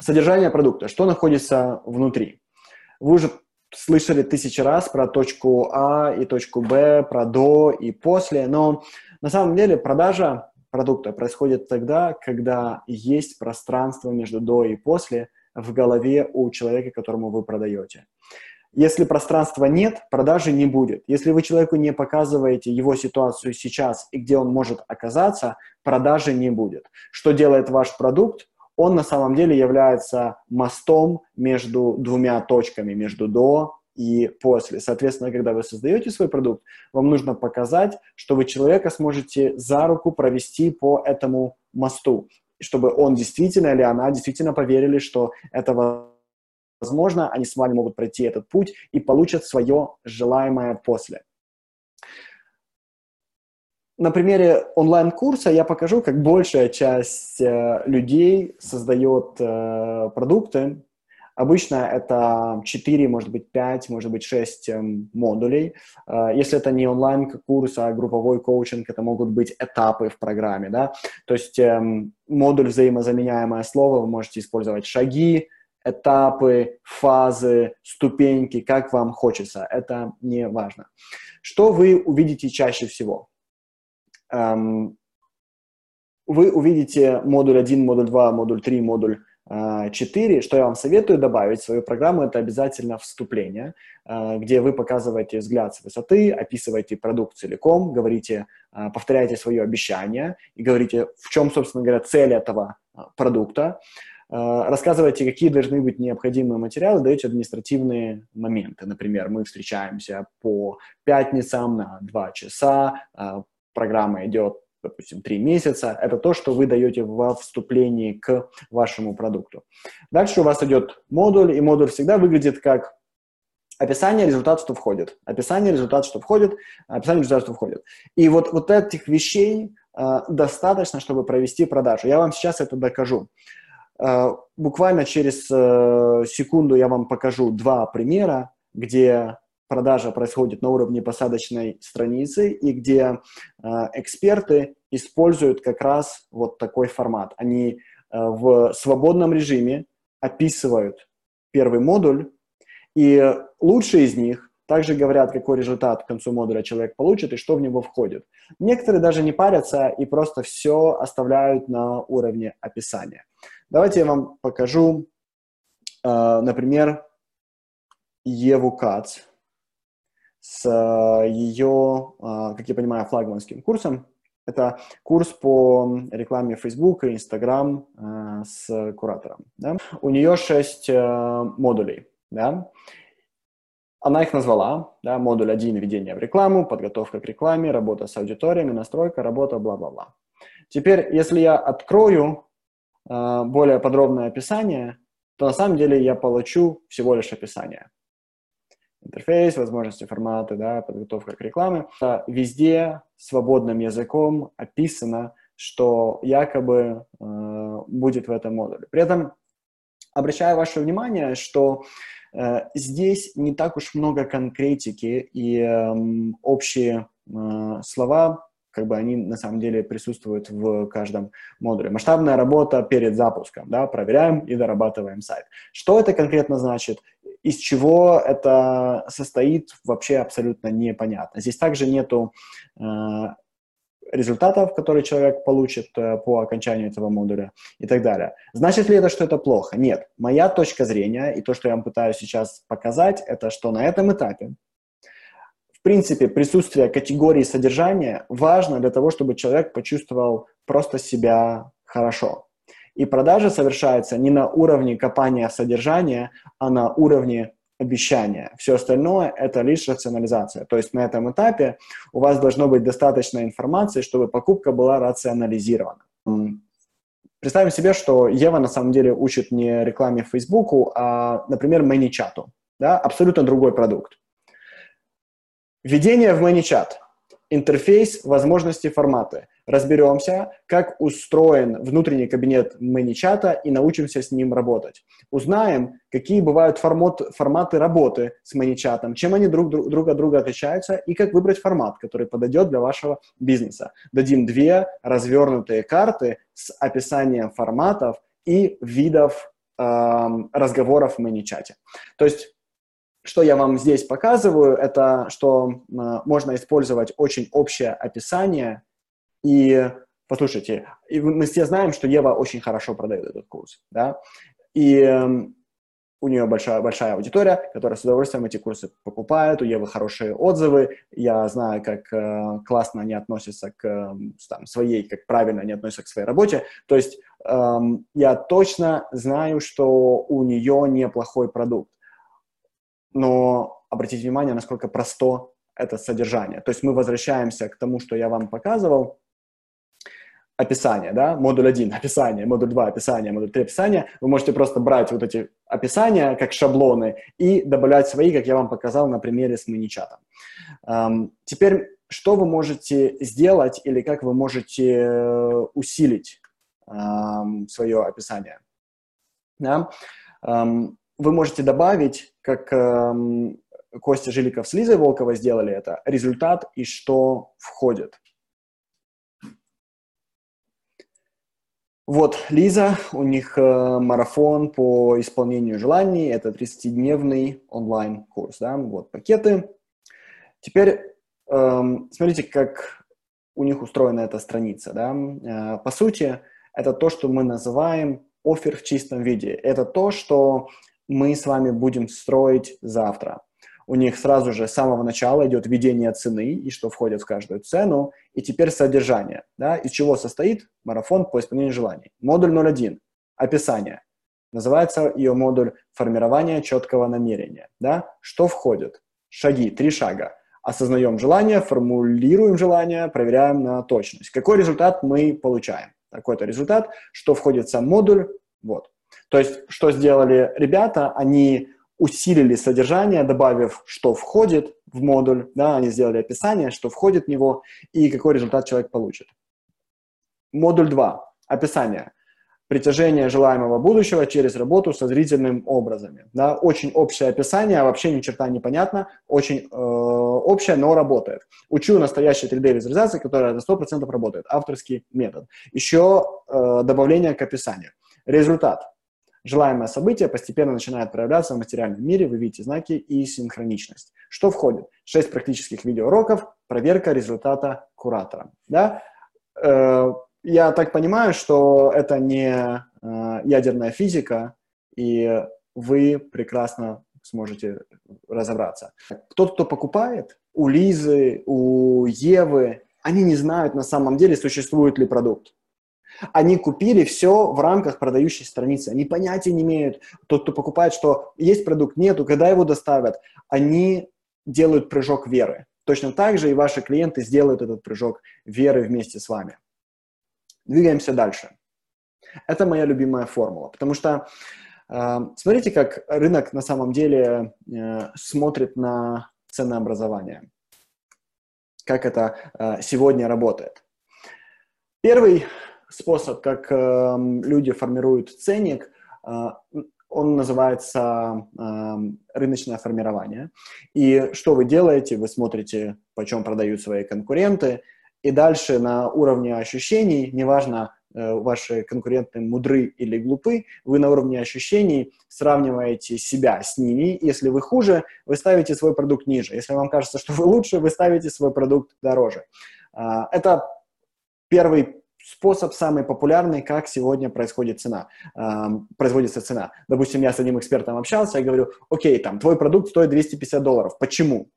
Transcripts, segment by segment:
Содержание продукта. Что находится внутри? Вы уже слышали тысячи раз про точку А и точку Б, про до и после, но на самом деле продажа продукта происходит тогда, когда есть пространство между до и после в голове у человека, которому вы продаете. Если пространства нет, продажи не будет. Если вы человеку не показываете его ситуацию сейчас и где он может оказаться, продажи не будет. Что делает ваш продукт? Он на самом деле является мостом между двумя точками, между до и после. Соответственно, когда вы создаете свой продукт, вам нужно показать, что вы человека сможете за руку провести по этому мосту, чтобы он действительно или она действительно поверили, что это возможно, они с вами могут пройти этот путь и получат свое желаемое после. На примере онлайн-курса я покажу, как большая часть э, людей создает э, продукты, Обычно это 4, может быть 5, может быть 6 эм, модулей. Э, если это не онлайн-курс, а групповой коучинг, это могут быть этапы в программе. Да? То есть эм, модуль взаимозаменяемое слово, вы можете использовать шаги, этапы, фазы, ступеньки, как вам хочется. Это не важно. Что вы увидите чаще всего? Эм, вы увидите модуль 1, модуль 2, модуль 3, модуль 4. Что я вам советую добавить в свою программу, это обязательно вступление, а, где вы показываете взгляд с высоты, описываете продукт целиком, говорите, а, повторяете свое обещание и говорите, в чем, собственно говоря, цель этого продукта, рассказываете, какие должны быть необходимые материалы, даете административные моменты. Например, мы встречаемся по пятницам на 2 часа, программа идет допустим, три месяца, это то, что вы даете во вступлении к вашему продукту. Дальше у вас идет модуль, и модуль всегда выглядит как описание, результат, что входит. Описание, результат, что входит, описание, результат, что входит. И вот, вот этих вещей э, достаточно, чтобы провести продажу. Я вам сейчас это докажу. Э, буквально через э, секунду я вам покажу два примера, где продажа происходит на уровне посадочной страницы и где э, эксперты используют как раз вот такой формат. Они э, в свободном режиме описывают первый модуль, и лучшие из них также говорят, какой результат к концу модуля человек получит и что в него входит. Некоторые даже не парятся и просто все оставляют на уровне описания. Давайте я вам покажу, э, например, Еву Кац с э, ее, э, как я понимаю, флагманским курсом. Это курс по рекламе Facebook и Instagram э, с куратором. Да? У нее шесть модулей. Да? Она их назвала, да, модуль 1 – введение в рекламу, подготовка к рекламе, работа с аудиториями, настройка, работа, бла-бла-бла. Теперь, если я открою более подробное описание, то на самом деле я получу всего лишь описание интерфейс, возможности формата, да, подготовка к рекламе. Везде свободным языком описано, что якобы э, будет в этом модуле. При этом обращаю ваше внимание, что э, здесь не так уж много конкретики и э, общие э, слова как бы они на самом деле присутствуют в каждом модуле. Масштабная работа перед запуском, да, проверяем и дорабатываем сайт. Что это конкретно значит? Из чего это состоит, вообще абсолютно непонятно. Здесь также нету э, результатов, которые человек получит э, по окончанию этого модуля и так далее. Значит ли это, что это плохо? Нет. Моя точка зрения и то, что я вам пытаюсь сейчас показать, это что на этом этапе в принципе, присутствие категории содержания важно для того, чтобы человек почувствовал просто себя хорошо. И продажа совершается не на уровне копания содержания, а на уровне обещания. Все остальное – это лишь рационализация. То есть на этом этапе у вас должно быть достаточно информации, чтобы покупка была рационализирована. Представим себе, что Ева на самом деле учит не рекламе Фейсбуку, а, например, ManyChat. Да? Абсолютно другой продукт. Введение в ManyChat. Интерфейс, возможности, форматы. Разберемся, как устроен внутренний кабинет ManyChat и научимся с ним работать. Узнаем, какие бывают формат, форматы работы с ManyChat, чем они друг, друг, друг от друга отличаются и как выбрать формат, который подойдет для вашего бизнеса. Дадим две развернутые карты с описанием форматов и видов э, разговоров в мини-чате. То есть что я вам здесь показываю, это что э, можно использовать очень общее описание. И послушайте, мы все знаем, что Ева очень хорошо продает этот курс, да, и э, у нее большая, большая аудитория, которая с удовольствием эти курсы покупает, у Евы хорошие отзывы, я знаю, как э, классно они относятся к э, там, своей, как правильно они относятся к своей работе, то есть э, я точно знаю, что у нее неплохой продукт. Но обратите внимание, насколько просто это содержание. То есть мы возвращаемся к тому, что я вам показывал, описание, да, модуль 1 – описание, модуль 2 – описание, модуль 3 – описание. Вы можете просто брать вот эти описания как шаблоны и добавлять свои, как я вам показал на примере с мини-чатом. Um, теперь, что вы можете сделать или как вы можете э, усилить um, свое описание? Да? Um, вы можете добавить, как эм, Костя Жиликов с Лизой Волковой сделали это, результат и что входит. Вот, Лиза, у них э, марафон по исполнению желаний, это 30-дневный онлайн-курс, да, вот пакеты. Теперь эм, смотрите, как у них устроена эта страница, да. Э, по сути, это то, что мы называем офер в чистом виде. Это то, что мы с вами будем строить завтра. У них сразу же с самого начала идет введение цены и что входит в каждую цену, и теперь содержание. Да, из чего состоит марафон по исполнению желаний. Модуль 01 – описание. Называется ее модуль формирования четкого намерения. Да? Что входит? Шаги, три шага. Осознаем желание, формулируем желание, проверяем на точность. Какой результат мы получаем? Такой-то результат. Что входит в сам модуль? Вот. То есть, что сделали ребята, они усилили содержание, добавив, что входит в модуль, да, они сделали описание, что входит в него и какой результат человек получит. Модуль 2. Описание. Притяжение желаемого будущего через работу со зрительным образами. Да, очень общее описание, вообще ни черта не понятно, очень э, общее, но работает. Учу настоящей 3D-визуализации, которая на 100% работает. Авторский метод. Еще э, добавление к описанию. Результат Желаемое событие постепенно начинает проявляться в материальном мире, вы видите знаки и синхроничность. Что входит? Шесть практических видеоуроков, проверка результата куратора. Да? Э, я так понимаю, что это не э, ядерная физика, и вы прекрасно сможете разобраться. Тот, кто покупает, у Лизы, у Евы, они не знают на самом деле, существует ли продукт. Они купили все в рамках продающей страницы. Они понятия не имеют, тот, кто покупает, что есть продукт, нету, когда его доставят. Они делают прыжок веры. Точно так же и ваши клиенты сделают этот прыжок веры вместе с вами. Двигаемся дальше. Это моя любимая формула, потому что э, смотрите, как рынок на самом деле э, смотрит на ценообразование, как это э, сегодня работает. Первый способ, как э, люди формируют ценник, э, он называется э, рыночное формирование. И что вы делаете? Вы смотрите, почем продают свои конкуренты, и дальше на уровне ощущений, неважно, э, ваши конкуренты мудры или глупы, вы на уровне ощущений сравниваете себя с ними. Если вы хуже, вы ставите свой продукт ниже. Если вам кажется, что вы лучше, вы ставите свой продукт дороже. Э, это первый способ самый популярный, как сегодня происходит цена, э, производится цена. Допустим, я с одним экспертом общался, я говорю, окей, там, твой продукт стоит 250 долларов, почему?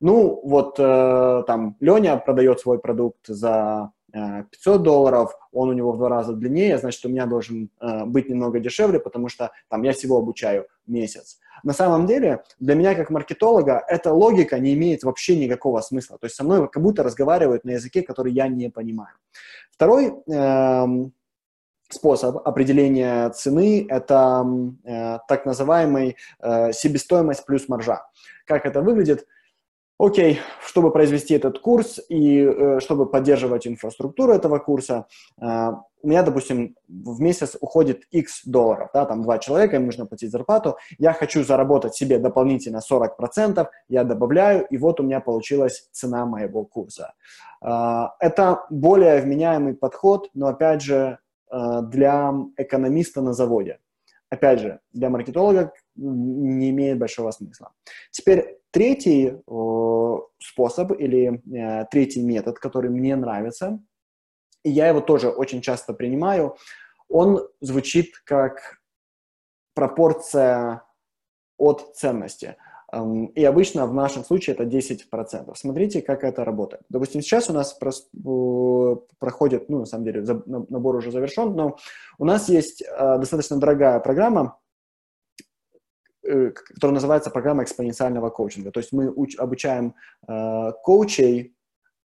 Ну, вот э, там Леня продает свой продукт за 500 долларов, он у него в два раза длиннее, значит, у меня должен э, быть немного дешевле, потому что там я всего обучаю месяц. На самом деле, для меня как маркетолога эта логика не имеет вообще никакого смысла. То есть со мной как будто разговаривают на языке, который я не понимаю. Второй э, способ определения цены – это э, так называемый э, себестоимость плюс маржа. Как это выглядит – окей, чтобы произвести этот курс и э, чтобы поддерживать инфраструктуру этого курса, э, у меня, допустим, в месяц уходит X долларов, да, там два человека, им нужно платить зарплату, я хочу заработать себе дополнительно 40%, я добавляю, и вот у меня получилась цена моего курса. Э, это более вменяемый подход, но, опять же, для экономиста на заводе. опять же, для маркетолога не имеет большого смысла. Теперь третий способ или э, третий метод, который мне нравится, и я его тоже очень часто принимаю, он звучит как пропорция от ценности. Эм, и обычно в нашем случае это 10%. Смотрите, как это работает. Допустим, сейчас у нас проходит, ну, на самом деле, набор уже завершен, но у нас есть э, достаточно дорогая программа, которая называется программа экспоненциального коучинга. То есть мы обучаем э, коучей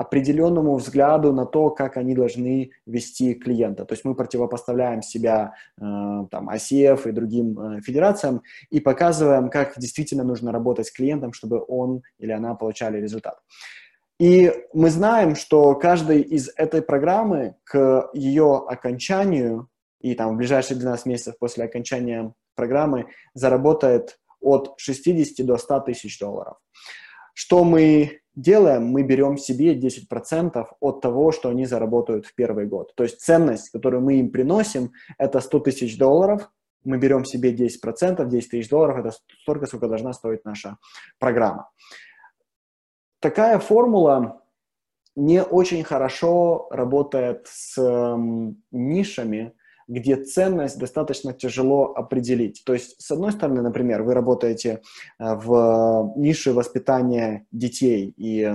определенному взгляду на то, как они должны вести клиента. То есть мы противопоставляем себя э, там, ICF и другим э, федерациям и показываем, как действительно нужно работать с клиентом, чтобы он или она получали результат. И мы знаем, что каждый из этой программы к ее окончанию и там в ближайшие 12 месяцев после окончания программы заработает от 60 до 100 тысяч долларов. Что мы делаем, мы берем себе 10% от того, что они заработают в первый год. То есть ценность, которую мы им приносим, это 100 тысяч долларов, мы берем себе 10%, 10 тысяч долларов, это столько, сколько должна стоить наша программа. Такая формула не очень хорошо работает с э, нишами, где ценность достаточно тяжело определить. То есть, с одной стороны, например, вы работаете э, в нише воспитания детей, и э,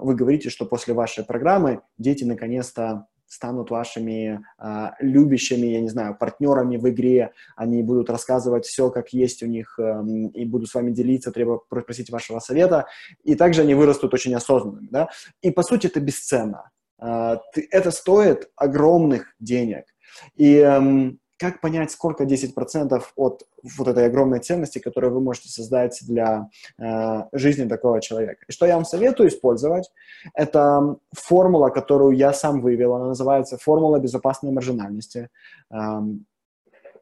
вы говорите, что после вашей программы дети наконец-то станут вашими э, любящими, я не знаю, партнерами в игре, они будут рассказывать все, как есть у них, э, и будут с вами делиться, требовать, просить вашего совета, и также они вырастут очень осознанными, да, и по сути это бесценно. Э, ты, это стоит огромных денег, и эм, как понять, сколько 10% от вот этой огромной ценности, которую вы можете создать для э, жизни такого человека. И что я вам советую использовать, это формула, которую я сам вывел, она называется формула безопасной маржинальности. Эм,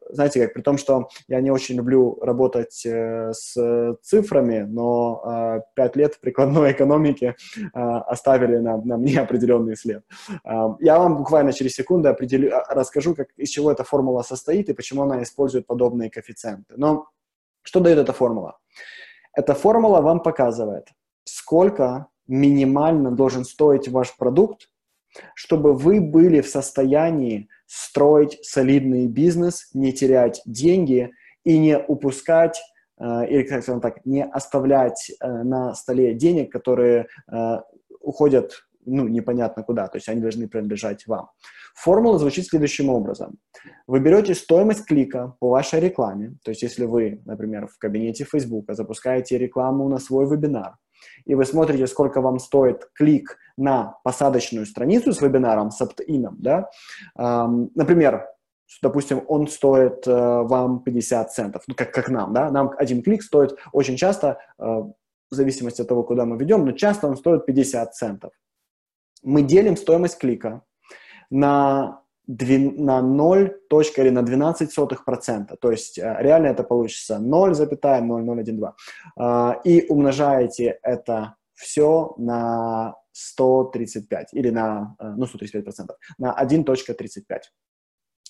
знаете как, при том, что я не очень люблю работать э, с цифрами, но э, пять лет в прикладной экономике э, оставили на, на мне определенный след. Э, я вам буквально через секунду определю, а, расскажу, как, из чего эта формула состоит и почему она использует подобные коэффициенты. Но что дает эта формула? Эта формула вам показывает, сколько минимально должен стоить ваш продукт, чтобы вы были в состоянии строить солидный бизнес, не терять деньги и не упускать э, или, как скажем так, не оставлять э, на столе денег, которые э, уходят, ну, непонятно куда, то есть они должны принадлежать вам. Формула звучит следующим образом. Вы берете стоимость клика по вашей рекламе, то есть если вы, например, в кабинете Facebook запускаете рекламу на свой вебинар, и вы смотрите, сколько вам стоит клик на посадочную страницу с вебинаром, с opt-in, да, например, допустим, он стоит э, вам 50 центов, ну, как, как нам, да, нам один клик стоит очень часто, э, в зависимости от того, куда мы ведем, но часто он стоит 50 центов. Мы делим стоимость клика на на 0 точка или на 12 сотых процента. То есть э, реально это получится 0,0012. А, и умножаете это все на 135 или на, э, ну, 135 процентов, на 1.35.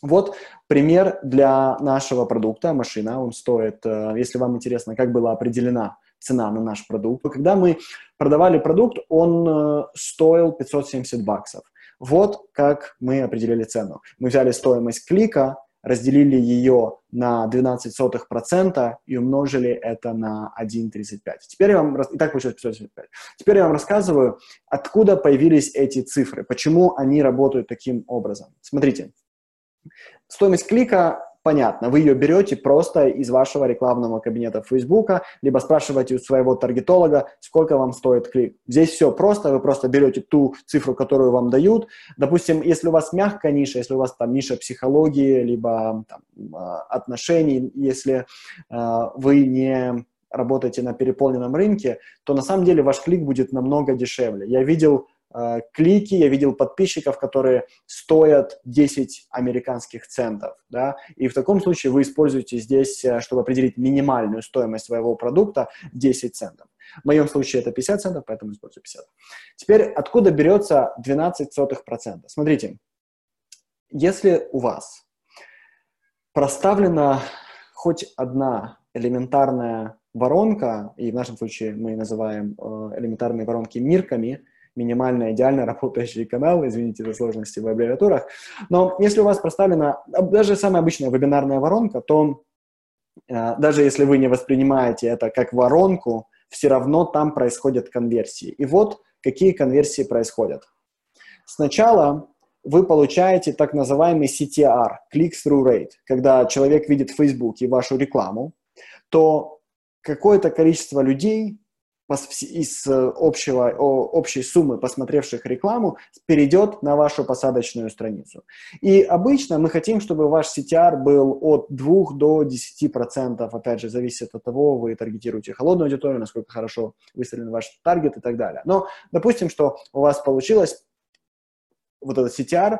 Вот пример для нашего продукта, машина. Он стоит, э, если вам интересно, как была определена цена на наш продукт. Когда мы продавали продукт, он стоил 570 баксов. Вот как мы определили цену. Мы взяли стоимость клика, разделили ее на 12% и умножили это на 1,35. Теперь я вам... И так получилось 575. Теперь я вам рассказываю, откуда появились эти цифры, почему они работают таким образом. Смотрите, стоимость клика понятно. Вы ее берете просто из вашего рекламного кабинета Фейсбука, либо спрашиваете у своего таргетолога, сколько вам стоит клик. Здесь все просто, вы просто берете ту цифру, которую вам дают. Допустим, если у вас мягкая ниша, если у вас там ниша психологии, либо там, а, отношений, если э, вы не работаете на переполненном рынке, то на самом деле ваш клик будет намного дешевле. Я видел Э, клики, я видел подписчиков, которые стоят 10 американских центов, да, и в таком случае вы используете здесь, э, чтобы определить минимальную стоимость своего продукта, 10 центов. В моем случае это 50 центов, поэтому использую 50. Теперь откуда берется 12 сотых процента? Смотрите, если у вас проставлена хоть одна элементарная воронка, и в нашем случае мы называем э, элементарные воронки мирками, минимально идеально работающие каналы, извините за сложности в аббревиатурах, но если у вас проставлена даже самая обычная вебинарная воронка, то э, даже если вы не воспринимаете это как воронку, все равно там происходят конверсии. И вот какие конверсии происходят. Сначала вы получаете так называемый CTR, click-through rate. Когда человек видит в Фейсбуке вашу рекламу, то какое-то количество людей из э, общего, общей суммы посмотревших рекламу перейдет на вашу посадочную страницу. И обычно мы хотим, чтобы ваш CTR был от 2 до 10%. Опять же, зависит от того, вы таргетируете холодную аудиторию, насколько хорошо выстроен ваш таргет и так далее. Но допустим, что у вас получилось вот этот CTR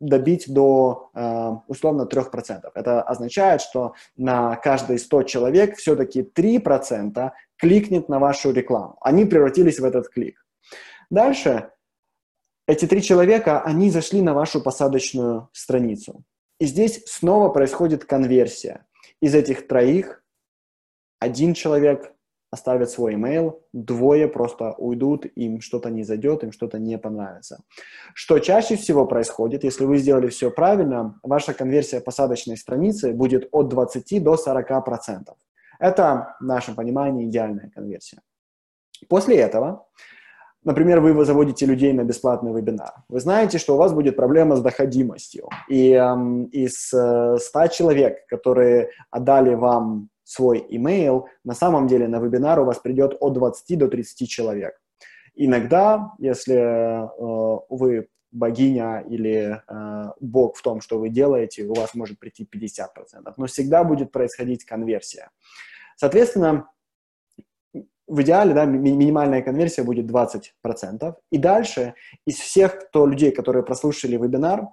добить до э, условно 3%. Это означает, что на каждые 100 человек все-таки 3% кликнет на вашу рекламу. Они превратились в этот клик. Дальше эти три человека, они зашли на вашу посадочную страницу. И здесь снова происходит конверсия. Из этих троих один человек оставят свой email, двое просто уйдут, им что-то не зайдет, им что-то не понравится. Что чаще всего происходит, если вы сделали все правильно, ваша конверсия посадочной страницы будет от 20 до 40 процентов. Это, в нашем понимании, идеальная конверсия. После этого, например, вы заводите людей на бесплатный вебинар. Вы знаете, что у вас будет проблема с доходимостью. И эм, из э, 100 человек, которые отдали вам свой email, на самом деле на вебинар у вас придет от 20 до 30 человек. Иногда, если э, вы богиня или э, бог в том, что вы делаете, у вас может прийти 50%. Но всегда будет происходить конверсия. Соответственно, в идеале да, ми- минимальная конверсия будет 20%. И дальше из всех кто, людей, которые прослушали вебинар,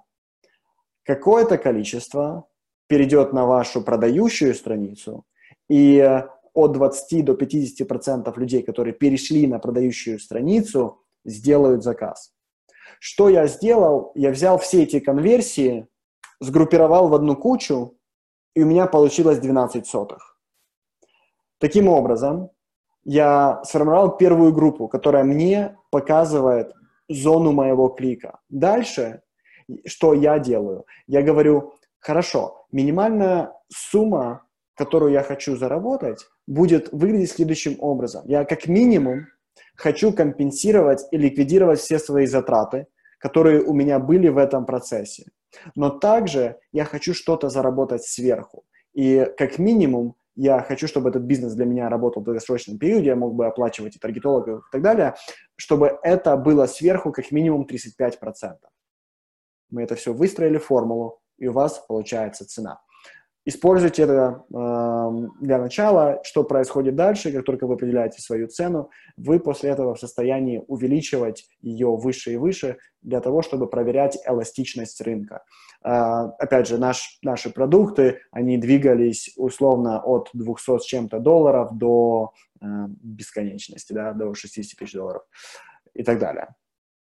какое-то количество перейдет на вашу продающую страницу, и э, от 20 до 50% людей, которые перешли на продающую страницу, сделают заказ. Что я сделал? Я взял все эти конверсии, сгруппировал в одну кучу, и у меня получилось 12 сотых. Таким образом, я сформировал первую группу, которая мне показывает зону моего клика. Дальше, что я делаю? Я говорю, хорошо, минимальная сумма которую я хочу заработать, будет выглядеть следующим образом. Я как минимум хочу компенсировать и ликвидировать все свои затраты, которые у меня были в этом процессе. Но также я хочу что-то заработать сверху. И как минимум я хочу, чтобы этот бизнес для меня работал в долгосрочном периоде, я мог бы оплачивать и таргетологов и так далее, чтобы это было сверху как минимум 35%. Мы это все выстроили формулу, и у вас получается цена. Используйте это э, для начала. Что происходит дальше, как только вы определяете свою цену, вы после этого в состоянии увеличивать ее выше и выше для того, чтобы проверять эластичность рынка. Э, опять же, наш, наши продукты, они двигались условно от 200 с чем-то долларов до э, бесконечности, да, до 60 тысяч долларов и так далее.